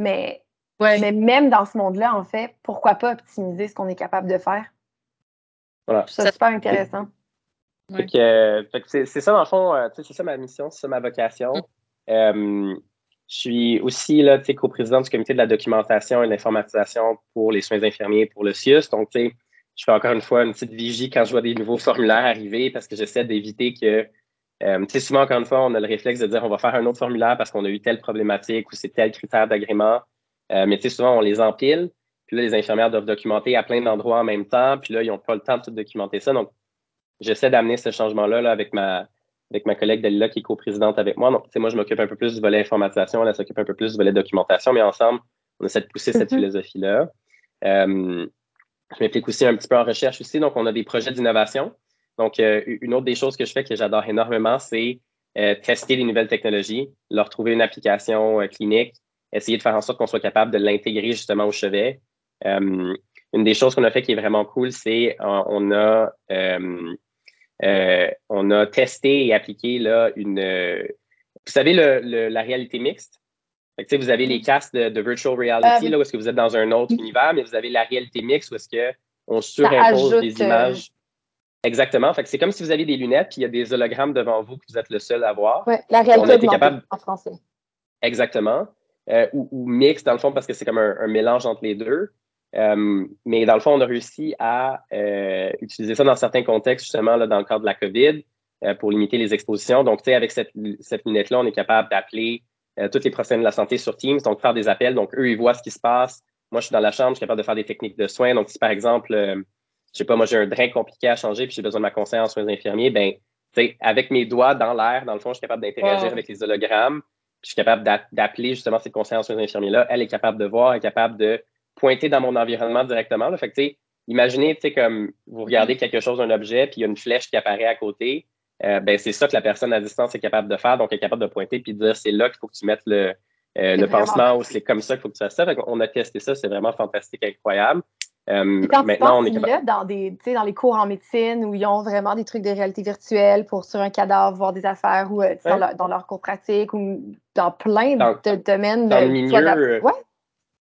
Mais, mais même dans ce monde-là, en fait, pourquoi pas optimiser ce qu'on est capable de faire? Voilà. C'est super intéressant. Euh, c'est ça, dans le fond, euh, c'est ça ma mission, c'est ça ma vocation. Mm. Euh, je suis aussi là, co-président du comité de la documentation et de l'informatisation pour les soins infirmiers pour le CIUS. Donc, je fais encore une fois une petite vigie quand je vois des nouveaux formulaires arriver parce que j'essaie d'éviter que. Euh, souvent, encore une fois, on a le réflexe de dire on va faire un autre formulaire parce qu'on a eu telle problématique ou c'est tel critère d'agrément. mais souvent, on les empile. Puis là, les infirmières doivent documenter à plein d'endroits en même temps. Puis là, ils n'ont pas le temps de tout documenter ça. Donc, j'essaie d'amener ce changement-là là, avec ma avec ma collègue Dalila qui est coprésidente avec moi. Donc, moi, je m'occupe un peu plus du volet informatisation, elle, s'occupe un peu plus du volet documentation, mais ensemble, on essaie de pousser cette mm-hmm. philosophie-là. Euh, je m'implique aussi un petit peu en recherche aussi. Donc, on a des projets d'innovation. Donc, euh, une autre des choses que je fais que j'adore énormément, c'est euh, tester les nouvelles technologies, leur trouver une application clinique, essayer de faire en sorte qu'on soit capable de l'intégrer justement au chevet. Euh, une des choses qu'on a fait qui est vraiment cool, c'est euh, on a euh, on a testé et appliqué là une vous savez le, la réalité mixte? vous avez les casques de, virtual reality, là, où est-ce que vous êtes dans un autre univers, mais vous avez la réalité mixte où est-ce qu'on surimpose des images. Exactement. Fait c'est comme si vous aviez des lunettes, puis il y a des hologrammes devant vous que vous êtes le seul à voir. Oui, la réalité capable... en français. Exactement. ou, ou mix, dans le fond, parce que c'est comme un, mélange entre les deux. Euh, mais dans le fond, on a réussi à euh, utiliser ça dans certains contextes, justement, là, dans le cadre de la COVID, euh, pour limiter les expositions. Donc, tu sais, avec cette, cette lunette-là, on est capable d'appeler tous les professionnels de la santé sur Teams, donc faire des appels. Donc, eux, ils voient ce qui se passe. Moi, je suis dans la chambre, je suis capable de faire des techniques de soins. Donc, si par exemple, je sais pas, moi, j'ai un drain compliqué à changer, puis j'ai besoin de ma conseillère en soins infirmiers, ben, tu sais, avec mes doigts dans l'air, dans le fond, je suis capable d'interagir avec les hologrammes. Puis je suis capable d'appeler justement cette conseillère en soins infirmiers-là. Elle est capable de voir, elle est capable de pointer dans mon environnement directement. Là. Fait que, imaginez, comme vous regardez quelque chose, un objet, puis il y a une flèche qui apparaît à côté. Euh, ben, c'est ça que la personne à distance est capable de faire. Donc, elle est capable de pointer puis de dire c'est là qu'il faut que tu mettes le, euh, le pansement ou c'est comme ça qu'il faut que tu fasses ça. on a testé ça, c'est vraiment fantastique, incroyable. Euh, quand maintenant, on est capable... dans, des, dans les cours en médecine où ils ont vraiment des trucs de réalité virtuelle pour sur un cadavre voir des affaires ou dans, leur, cours pratique ou dans plein de domaines. Dans le milieu,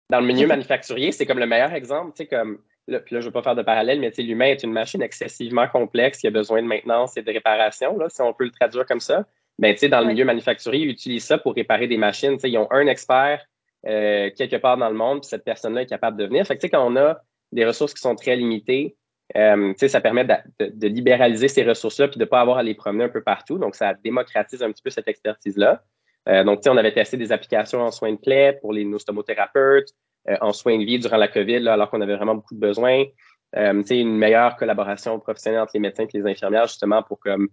dans le milieu manufacturier, c'est comme le meilleur exemple. Tu sais, comme là, je ne veux pas faire de parallèle, mais l'humain est une machine excessivement complexe qui a besoin de maintenance et de réparation, là, si on peut le traduire comme ça. Mais tu sais, dans le milieu manufacturier, ils utilisent ça pour réparer des machines. Tu sais, ils ont un expert quelque part dans le monde, puis cette personne-là est capable de venir. Fait que, quand on a des ressources qui sont très limitées, ça permet de, libéraliser ces ressources-là puis de ne pas avoir à les promener un peu partout. Donc, ça démocratise un petit peu cette expertise-là. Euh, donc, on avait testé des applications en soins de plaie pour les nostomothérapeutes, en soins de vie durant la COVID, alors qu'on avait vraiment beaucoup de besoins. Euh, une meilleure collaboration professionnelle entre les médecins et les infirmières, justement, pour comme,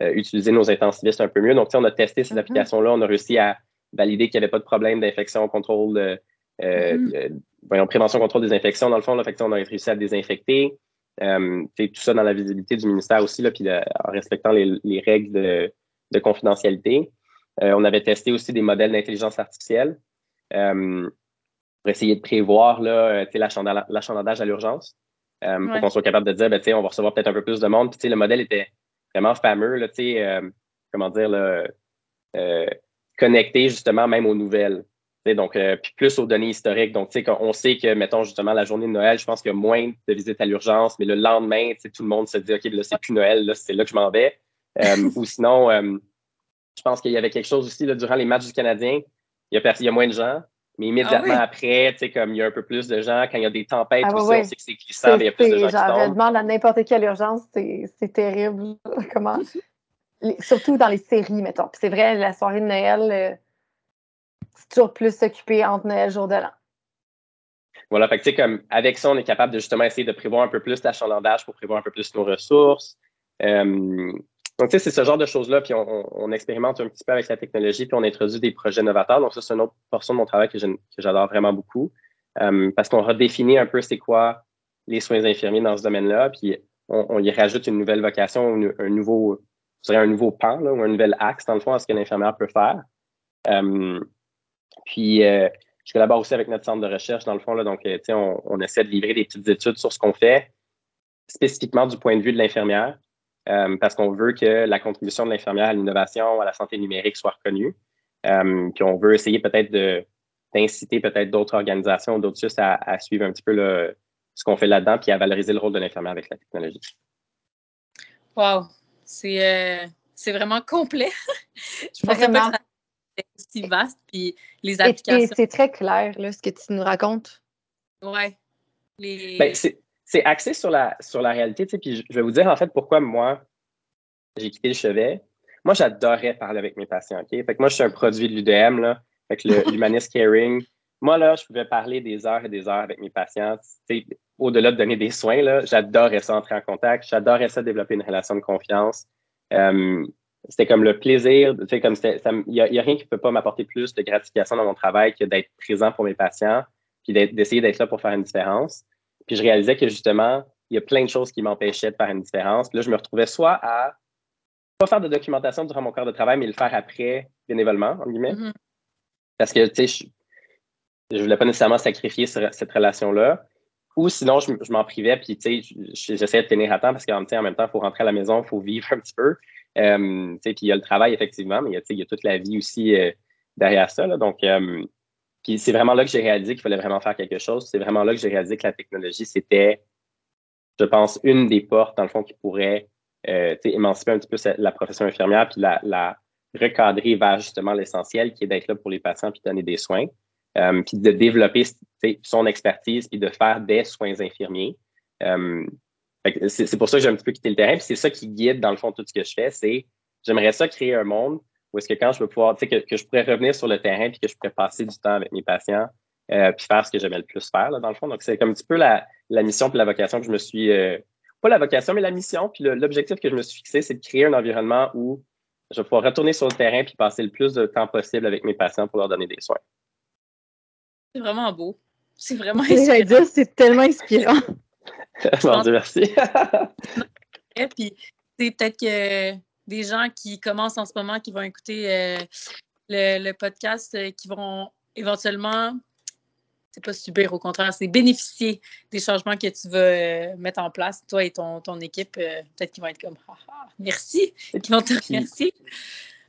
euh, utiliser nos intensivistes un peu mieux. Donc, on a testé ces mm-hmm. applications-là. On a réussi à valider qu'il n'y avait pas de problème d'infection, contrôle, euh, mm-hmm. prévention, contrôle des infections, dans le fond. Là, fait on a réussi à désinfecter. tout ça dans la visibilité du ministère aussi, là, puis en respectant les, règles de, confidentialité. On avait testé aussi des modèles d'intelligence artificielle pour essayer de prévoir l'achalandage à l'urgence. Euh, pour qu'on soit capable de dire, ben, on va recevoir peut-être un peu plus de monde. Puis, le modèle était vraiment fameux, là, euh, comment dire, euh, connecté justement même aux nouvelles. Donc, puis plus aux données historiques. Donc, on sait que, mettons, justement, la journée de Noël, je pense qu'il y a moins de visites à l'urgence, mais le lendemain, tout le monde se dit, OK, là, c'est plus Noël, là, c'est là que je m'en vais. ou sinon, je pense qu'il y avait quelque chose aussi, là, durant les matchs du Canadien, il y a, il y a moins de gens, mais immédiatement ah après, tu sais, comme il y a un peu plus de gens, quand il y a des tempêtes, ah, on sait que c'est glissant, mais il y a plus de gens genre, qui tombent. demande à n'importe quelle urgence, c'est terrible. Comment? surtout dans les séries, mettons. Puis c'est vrai, la soirée de Noël, euh, c'est toujours plus s'occuper entre Noël jour de l'an. Voilà, fait que comme avec ça, on est capable de justement essayer de prévoir un peu plus l'achalandage pour prévoir un peu plus nos ressources. Euh, donc, tu sais, c'est ce genre de choses-là, puis on, expérimente un petit peu avec la technologie, puis on introduit des projets novateurs. Donc, ça, c'est une autre portion de mon travail que j'adore vraiment beaucoup, euh, parce qu'on redéfinit un peu c'est quoi les soins infirmiers dans ce domaine-là, puis on, y rajoute une nouvelle vocation, un nouveau, je dirais un nouveau pan, ou un nouvel axe, dans le fond, à ce qu'un infirmière peut faire. Euh, puis, euh, je collabore aussi avec notre centre de recherche, dans le fond, là, donc, tu sais, on, on essaie de livrer des petites études sur ce qu'on fait, spécifiquement du point de vue de l'infirmière. Euh, parce qu'on veut que la contribution de l'infirmière à l'innovation, à la santé numérique soit reconnue. Euh, puis on veut essayer peut-être d'inciter peut-être d'autres organisations, d'autres SUS à, suivre un petit peu ce qu'on fait là-dedans, puis à valoriser le rôle de l'infirmière avec la technologie. Wow! C'est euh, vraiment complet. Je pensais pas que c'était aussi vaste, puis les applications... C'est très clair, là, ce que tu nous racontes. Ouais. Les... Ben, c'est axé sur la, sur la réalité. Tu sais, puis je vais vous dire en fait pourquoi moi, j'ai quitté le chevet. Moi, j'adorais parler avec mes patients. OK? Fait que moi, je suis un produit de l'UDM, là. Que l'Humanist Caring. Moi, là, je pouvais parler des heures et des heures avec mes patients. Au-delà de donner des soins, là, j'adorais ça entrer en contact. J'adorais ça développer une relation de confiance. Euh, c'était comme le plaisir. comme Il n'y a, a, rien qui ne peut pas m'apporter plus de gratification dans mon travail que d'être présent pour mes patients puis d'essayer d'être là pour faire une différence. Puis je réalisais que justement, il y a plein de choses qui m'empêchaient de faire une différence. Puis là, je me retrouvais soit à pas faire de documentation durant mon corps de travail, mais le faire après, bénévolement, en guillemets. Mm-hmm. Parce que, tu sais, je, ne voulais pas nécessairement sacrifier cette relation-là. Ou sinon, je, m'en privais, puis tu sais, j'essayais de tenir à temps parce qu'en même temps, il faut rentrer à la maison, il faut vivre un petit peu. Euh, tu sais, puis il y a le travail, effectivement, mais il y a toute la vie aussi euh, derrière ça. Là, donc, euh, puis c'est vraiment là que j'ai réalisé qu'il fallait vraiment faire quelque chose. C'est vraiment là que j'ai réalisé que la technologie, c'était, je pense, une des portes, dans le fond, qui pourrait euh, émanciper un petit peu la profession infirmière, puis la, recadrer vers justement l'essentiel, qui est d'être là pour les patients, puis donner des soins, euh, puis de développer son expertise, puis de faire des soins infirmiers. Euh, c'est pour ça que j'ai un petit peu quitté le terrain, puis c'est ça qui guide, dans le fond, tout ce que je fais, c'est j'aimerais ça créer un monde ou est-ce que quand je veux pouvoir, tu sais, que, je pourrais revenir sur le terrain puis que je pourrais passer du temps avec mes patients euh, puis faire ce que j'aimais le plus faire, là, dans le fond. Donc, c'est comme un petit peu la, mission puis la vocation que je me suis, euh, pas la vocation, mais la mission puis l'objectif que je me suis fixé, c'est de créer un environnement où je vais pouvoir retourner sur le terrain puis passer le plus de temps possible avec mes patients pour leur donner des soins. C'est vraiment beau. C'est vraiment inspirant. dire, c'est tellement inspirant. Mon Dieu, merci. Et puis, c'est peut-être que des gens qui commencent en ce moment, qui vont écouter euh, le, podcast, euh, qui vont éventuellement, c'est pas subir, au contraire, c'est bénéficier des changements que tu vas euh, mettre en place, toi et ton, ton équipe. Peut-être qu'ils vont être comme, ah, ah, merci, qui vont te remercier.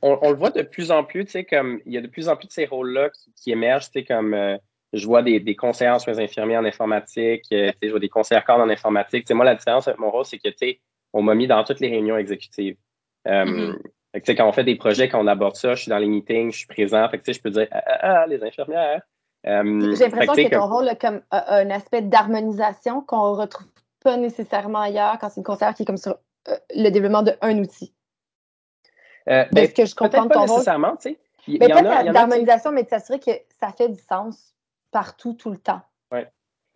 On, le voit de plus en plus, tu sais, comme il y a de plus en plus de ces rôles-là qui, émergent, tu sais, comme je vois des, des conseillers en soins infirmiers en informatique, tu sais, je vois des conseillers cordes en informatique. Tu sais, moi, la différence avec mon rôle, c'est que, tu sais, on m'a mis dans toutes les réunions exécutives. Euh, mm-hmm. Quand on fait des projets, quand on aborde ça, je suis dans les meetings, je suis présent. Fait que, je peux dire ah, ah, ah, les infirmières, Euh, J'ai l'impression que, ton rôle a comme un aspect d'harmonisation qu'on ne retrouve pas nécessairement ailleurs quand c'est une conseillère qui est comme sur euh, le développement d'un outil. Euh, ben, ce que je comprends de ton rôle. nécessairement, tu sais. Il a, d'harmonisation, mais de s'assurer que ça fait du sens partout, tout le temps. Oui.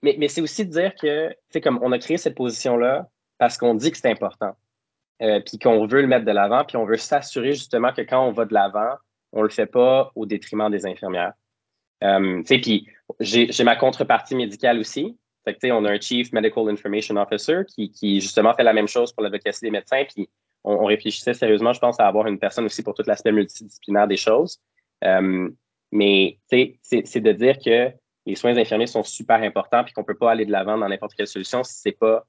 Mais, mais c'est aussi de dire que, tu sais, comme on a créé cette position-là parce qu'on dit que c'est important, euh, puis qu'on veut le mettre de l'avant, puis on veut s'assurer justement que quand on va de l'avant, on le fait pas au détriment des infirmières. Euh, puis j'ai ma contrepartie médicale aussi. Fait que, on a un Chief Medical Information Officer qui, qui, justement fait la même chose pour l'advocacy des médecins. Puis on, réfléchissait sérieusement, je pense, à avoir une personne aussi pour tout l'aspect multidisciplinaire des choses. Euh, mais c'est de dire que les soins infirmiers sont super importants puis qu'on ne peut pas aller de l'avant dans n'importe quelle solution si ce n'est pas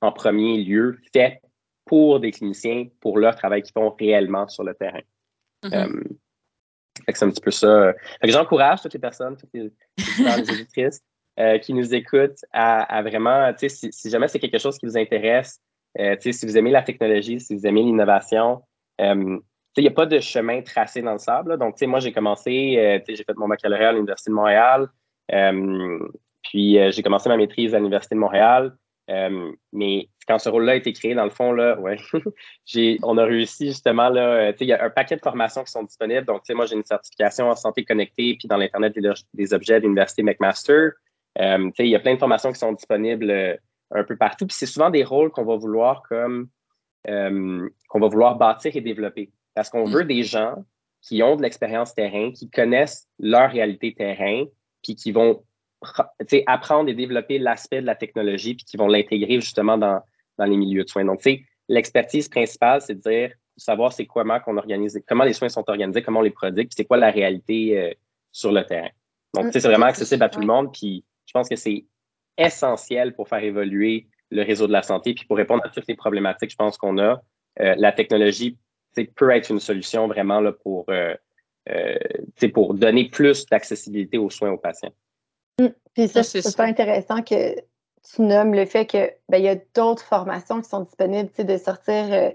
en premier lieu fait pour des cliniciens, pour leur travail qu'ils font réellement sur le terrain. Mm-hmm. Euh, c'est un petit peu ça. j'encourage toutes les personnes, toutes les, les, euh, qui nous écoutent à, vraiment, si, si jamais c'est quelque chose qui vous intéresse, euh, si vous aimez la technologie, si vous aimez l'innovation, euh, il n'y a pas de chemin tracé dans le sable. Donc, moi, j'ai commencé, euh, j'ai fait mon baccalauréat à l'Université de Montréal, puis j'ai commencé ma maîtrise à l'Université de Montréal. Mais quand ce rôle-là a été créé, dans le fond, là, ouais, on a réussi justement, là, il y a un paquet de formations qui sont disponibles. Donc, moi, j'ai une certification en santé connectée, puis dans l'Internet des, objets de l'Université McMaster. il y a plein de formations qui sont disponibles un peu partout. Puis c'est souvent des rôles qu'on va vouloir comme euh, qu'on va vouloir bâtir et développer. Parce qu'on veut des gens qui ont de l'expérience terrain, qui connaissent leur réalité terrain, puis qui vont apprendre et développer l'aspect de la technologie, puis qui vont l'intégrer justement dans, dans les milieux de soins. Donc, l'expertise principale, c'est de dire, savoir c'est comment qu'on organise, comment les soins sont organisés, comment on les produit, puis c'est quoi la réalité euh, sur le terrain. Donc, c'est vraiment accessible à tout le monde, puis je pense que c'est essentiel pour faire évoluer le réseau de la santé. Puis pour répondre à toutes les problématiques, je pense qu'on a, euh, la technologie peut être une solution vraiment là, pour, euh, pour donner plus d'accessibilité aux soins aux patients. Mmh. Puis ça, c'est super intéressant que tu nommes le fait qu'il ben, y a d'autres formations qui sont disponibles, de sortir, euh,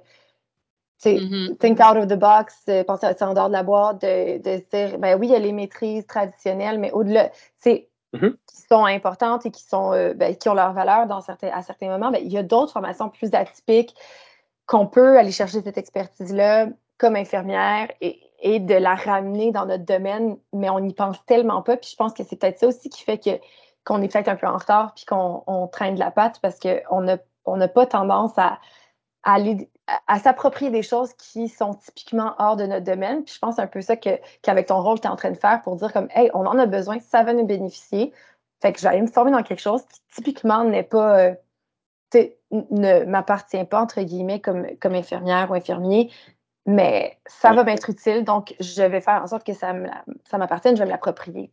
mmh think out of the box, penser en dehors de la boîte, de, de se dire, ben oui, il y a les maîtrises traditionnelles, mais au-delà, c'est Mm-hmm. qui sont importantes et qui, sont, euh, ben, qui ont leur valeur dans certains, à certains moments, ben, il y a d'autres formations plus atypiques qu'on peut aller chercher cette expertise-là comme infirmière et, et, de la ramener dans notre domaine, mais on n'y pense tellement pas. Puis je pense que c'est peut-être ça aussi qui fait que, qu'on est peut-être un peu en retard puis qu'on on traîne de la patte parce qu'on n'a on n'a pas tendance à, à aller à, s'approprier des choses qui sont typiquement hors de notre domaine. Puis je pense un peu ça que, qu'avec ton rôle, tu es en train de faire pour dire comme Hey, on en a besoin, ça va nous bénéficier. Fait que j'allais me former dans quelque chose qui typiquement n'est pas euh, ne m'appartient pas, entre guillemets, comme, comme infirmière ou infirmier, mais ça va m'être utile, donc je vais faire en sorte que ça, m'appartienne, je vais me l'approprier.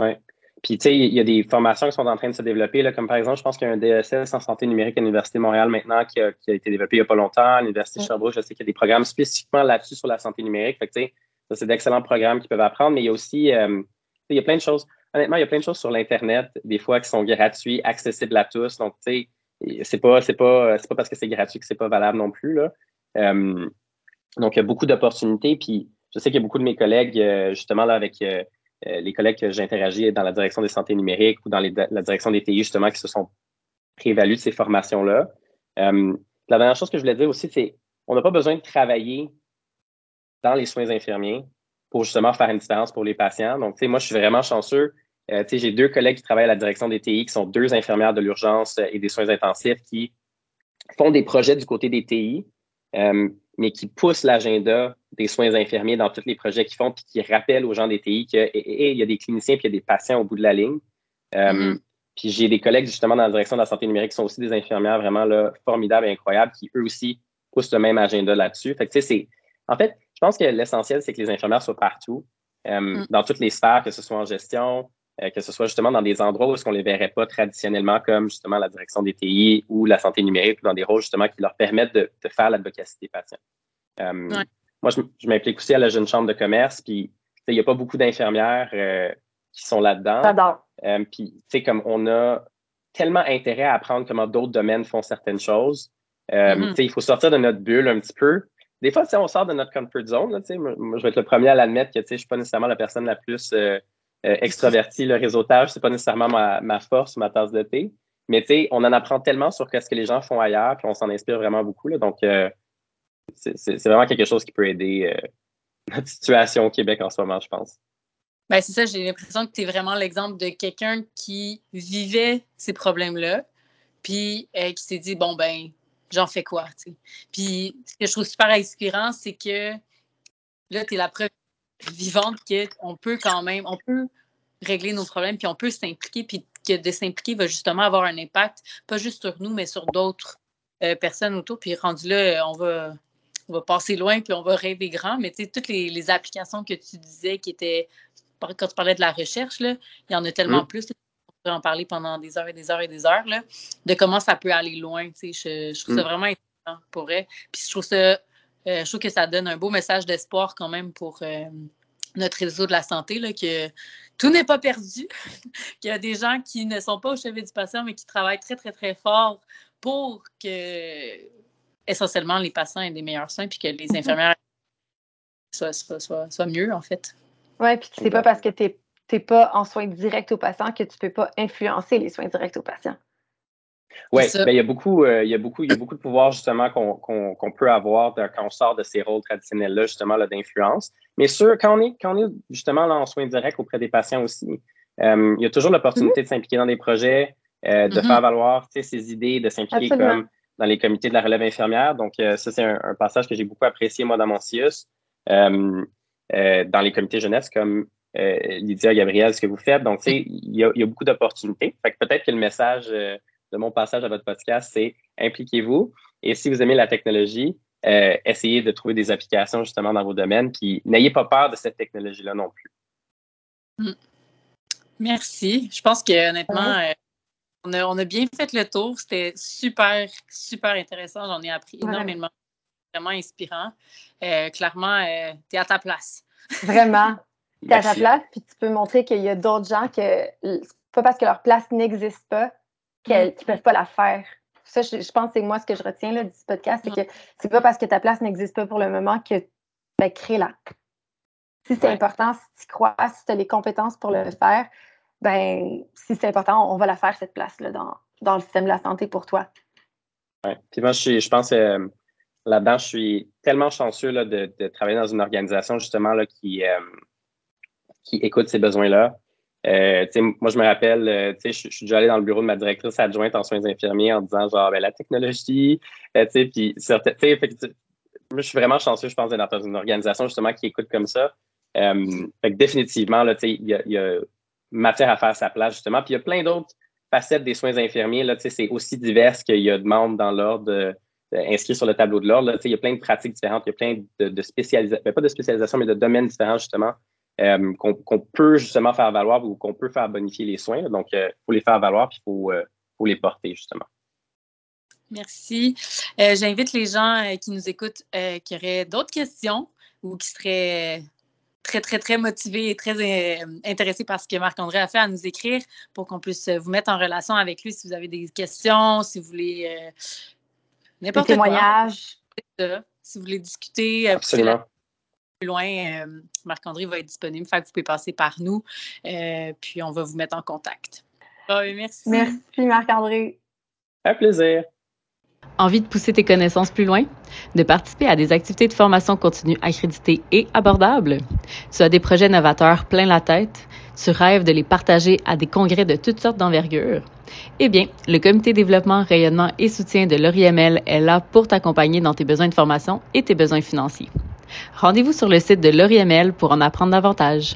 Oui. Puis, tu sais, il y a des formations qui sont en train de se développer, là, comme par exemple, je pense qu'il y a un DSS en santé numérique à l'Université de Montréal maintenant qui a, été développé il n'y a pas longtemps. À l'Université de Sherbrooke, je sais qu'il y a des programmes spécifiquement là-dessus sur la santé numérique. Fait que, tu sais, ça, c'est d'excellents programmes qu'ils peuvent apprendre, mais il y a aussi, euh, il y a plein de choses. Honnêtement, il y a plein de choses sur l'Internet, des fois, qui sont gratuits, accessibles à tous. Donc, tu sais, c'est pas, c'est pas, c'est pas parce que c'est gratuit que c'est pas valable non plus, là. Euh, donc, il y a beaucoup d'opportunités. Puis, je sais qu'il y a beaucoup de mes collègues, euh, justement, là, avec euh, les collègues que j'interagis dans la direction des santé numériques ou dans la direction des TI, justement, qui se sont prévalus de ces formations-là. La dernière chose que je voulais dire aussi, c'est on n'a pas besoin de travailler dans les soins infirmiers pour justement faire une différence pour les patients. Donc, tu sais, moi, je suis vraiment chanceux. Tu sais, j'ai deux collègues qui travaillent à la direction des TI, qui sont deux infirmières de l'urgence et des soins intensifs, qui font des projets du côté des TI mais qui poussent l'agenda des soins infirmiers dans tous les projets qu'ils font, puis qui rappellent aux gens des TI qu'il y a des cliniciens puis il y a des patients au bout de la ligne. Euh, mm-hmm. Puis j'ai des collègues justement dans la direction de la santé numérique qui sont aussi des infirmières vraiment là, formidables et incroyables, qui eux aussi poussent le même agenda là-dessus. Fait que, c'est, en fait, je pense que l'essentiel, c'est que les infirmières soient partout, euh, mm. dans toutes les sphères, que ce soit en gestion, euh, que ce soit justement dans des endroits où est-ce qu'on les verrait pas traditionnellement, comme justement la direction des TI ou la santé numérique, ou dans des rôles justement qui leur permettent de, faire l'advocacy des patients. Euh, moi, je, m'implique aussi à la jeune chambre de commerce, puis il n'y a pas beaucoup d'infirmières euh, qui sont là-dedans. puis, tu sais, comme on a tellement intérêt à apprendre comment d'autres domaines font certaines choses. Mm-hmm. Il faut sortir de notre bulle un petit peu. Des fois, on sort de notre comfort zone. Là, moi, je vais être le premier à l'admettre que je ne suis pas nécessairement la personne la plus extraverti, le réseautage, c'est pas nécessairement ma, force, ma tasse de thé. Mais tu sais, on en apprend tellement sur ce que les gens font ailleurs, puis on s'en inspire vraiment beaucoup. Là, donc, c'est vraiment quelque chose qui peut aider notre situation au Québec en ce moment, je pense. Ben, c'est ça, j'ai l'impression que tu es vraiment l'exemple de quelqu'un qui vivait ces problèmes-là, puis euh, qui s'est dit, bon, ben, j'en fais quoi, Puis ce que je trouve super inspirant, c'est que là, tu es la preuve vivante qu'on peut quand même, on peut régler nos problèmes, puis on peut s'impliquer, puis que de s'impliquer va justement avoir un impact, pas juste sur nous, mais sur d'autres euh, personnes autour. Puis rendu là, on va, on va passer loin, puis on va rêver grand. Mais tu sais, toutes les, applications que tu disais qui étaient, quand tu parlais de la recherche, là, il y en a tellement mmh. plus. On pourrait en parler pendant des heures et des heures et des heures, là, de comment ça peut aller loin. Tu sais, je, trouve ça mmh. vraiment intéressant pour elle. Puis je trouve ça, je trouve que ça donne un beau message d'espoir quand même pour euh, notre réseau de la santé, là, que tout n'est pas perdu, qu'il y a des gens qui ne sont pas au chevet du patient, mais qui travaillent très, très, très fort pour que essentiellement les patients aient des meilleurs soins puis que les mhm. infirmières soient, mieux, en fait. Oui, puis c'est pas parce que tu n'es pas en soins directs aux patients que tu peux pas influencer les soins directs aux patients. Oui, ben, il y a beaucoup, euh, il y a beaucoup, il y a beaucoup de pouvoir justement qu'on peut avoir quand on sort de ces rôles traditionnels-là, justement, d'influence. Mais sûr, quand on est, quand on est justement là en soins directs auprès des patients aussi, euh, il y a toujours l'opportunité de s'impliquer dans des projets, euh, de mhm. faire valoir ses idées, de s'impliquer comme dans les comités de la relève infirmière. Donc, ça, c'est un, passage que j'ai beaucoup apprécié, moi, dans mon CIUS, dans les comités jeunesse, comme Lydia, Gabriel, ce que vous faites. Donc, tu sais, il y a, beaucoup d'opportunités. Fait que peut-être que le message de mon passage à votre podcast, c'est impliquez-vous. Et si vous aimez la technologie, essayez de trouver des applications justement dans vos domaines. Puis, n'ayez pas peur de cette technologie-là non plus. Mm. Merci. Je pense que honnêtement, on a, bien fait le tour. C'était super, super intéressant. J'en ai appris énormément. Vraiment inspirant. Euh, clairement, euh, tu es à ta place. Vraiment. Tu es à ta place, puis tu peux montrer qu'il y a d'autres gens que c'est pas parce que leur place n'existe pas qu'ils ne peuvent pas la faire. Ça, je, pense que c'est moi ce que je retiens là, du podcast, c'est que c'est pas parce que ta place n'existe pas pour le moment que ben, crée-la. Si c'est important, si tu crois, si tu as les compétences pour le faire, ben, si c'est important, on va la faire, cette place-là, dans, dans le système de la santé pour toi. Oui. Puis moi, je, je pense euh, là-dedans, je suis tellement chanceux là, de, de, travailler dans une organisation justement là, qui, euh, qui écoute ces besoins-là. Euh, moi, je me rappelle, euh, je, suis déjà allé dans le bureau de ma directrice adjointe en soins infirmiers en disant genre ben, la technologie, euh, puis je suis vraiment chanceux, je pense, d'être dans une organisation justement qui écoute comme ça. Définitivement, il y a, matière à faire sa place, justement. Puis il y a plein d'autres facettes des soins infirmiers. C'est aussi divers qu'il y a de membres dans l'ordre inscrits sur le tableau de l'ordre. Il y a plein de pratiques différentes, il y a plein de, spécialisations, ben, pas de spécialisation, mais de domaines différents, justement, euh, qu'on peut justement faire valoir ou qu'on peut faire bonifier les soins. Donc, il euh, faut les faire valoir, puis il faut, euh, faut, les porter, justement. Merci. J'invite les gens qui nous écoutent qui auraient d'autres questions ou qui seraient très, très, très motivé et très euh, intéressé par ce que Marc-André a fait à nous écrire pour qu'on puisse vous mettre en relation avec lui si vous avez des questions, si vous voulez euh, n'importe quoi. témoignages. Si vous voulez discuter euh, plus loin, Marc-André va être disponible. Fait que vous pouvez passer par nous, puis on va vous mettre en contact. merci. Merci, Marc-André. Un plaisir. Envie de pousser tes connaissances plus loin? De participer à des activités de formation continue accréditées et abordables? Tu as des projets novateurs plein la tête? Tu rêves de les partager à des congrès de toutes sortes d'envergure? Eh bien, le Comité développement, rayonnement et soutien de l'ORIML est là pour t'accompagner dans tes besoins de formation et tes besoins financiers. Rendez-vous sur le site de l'ORIML pour en apprendre davantage.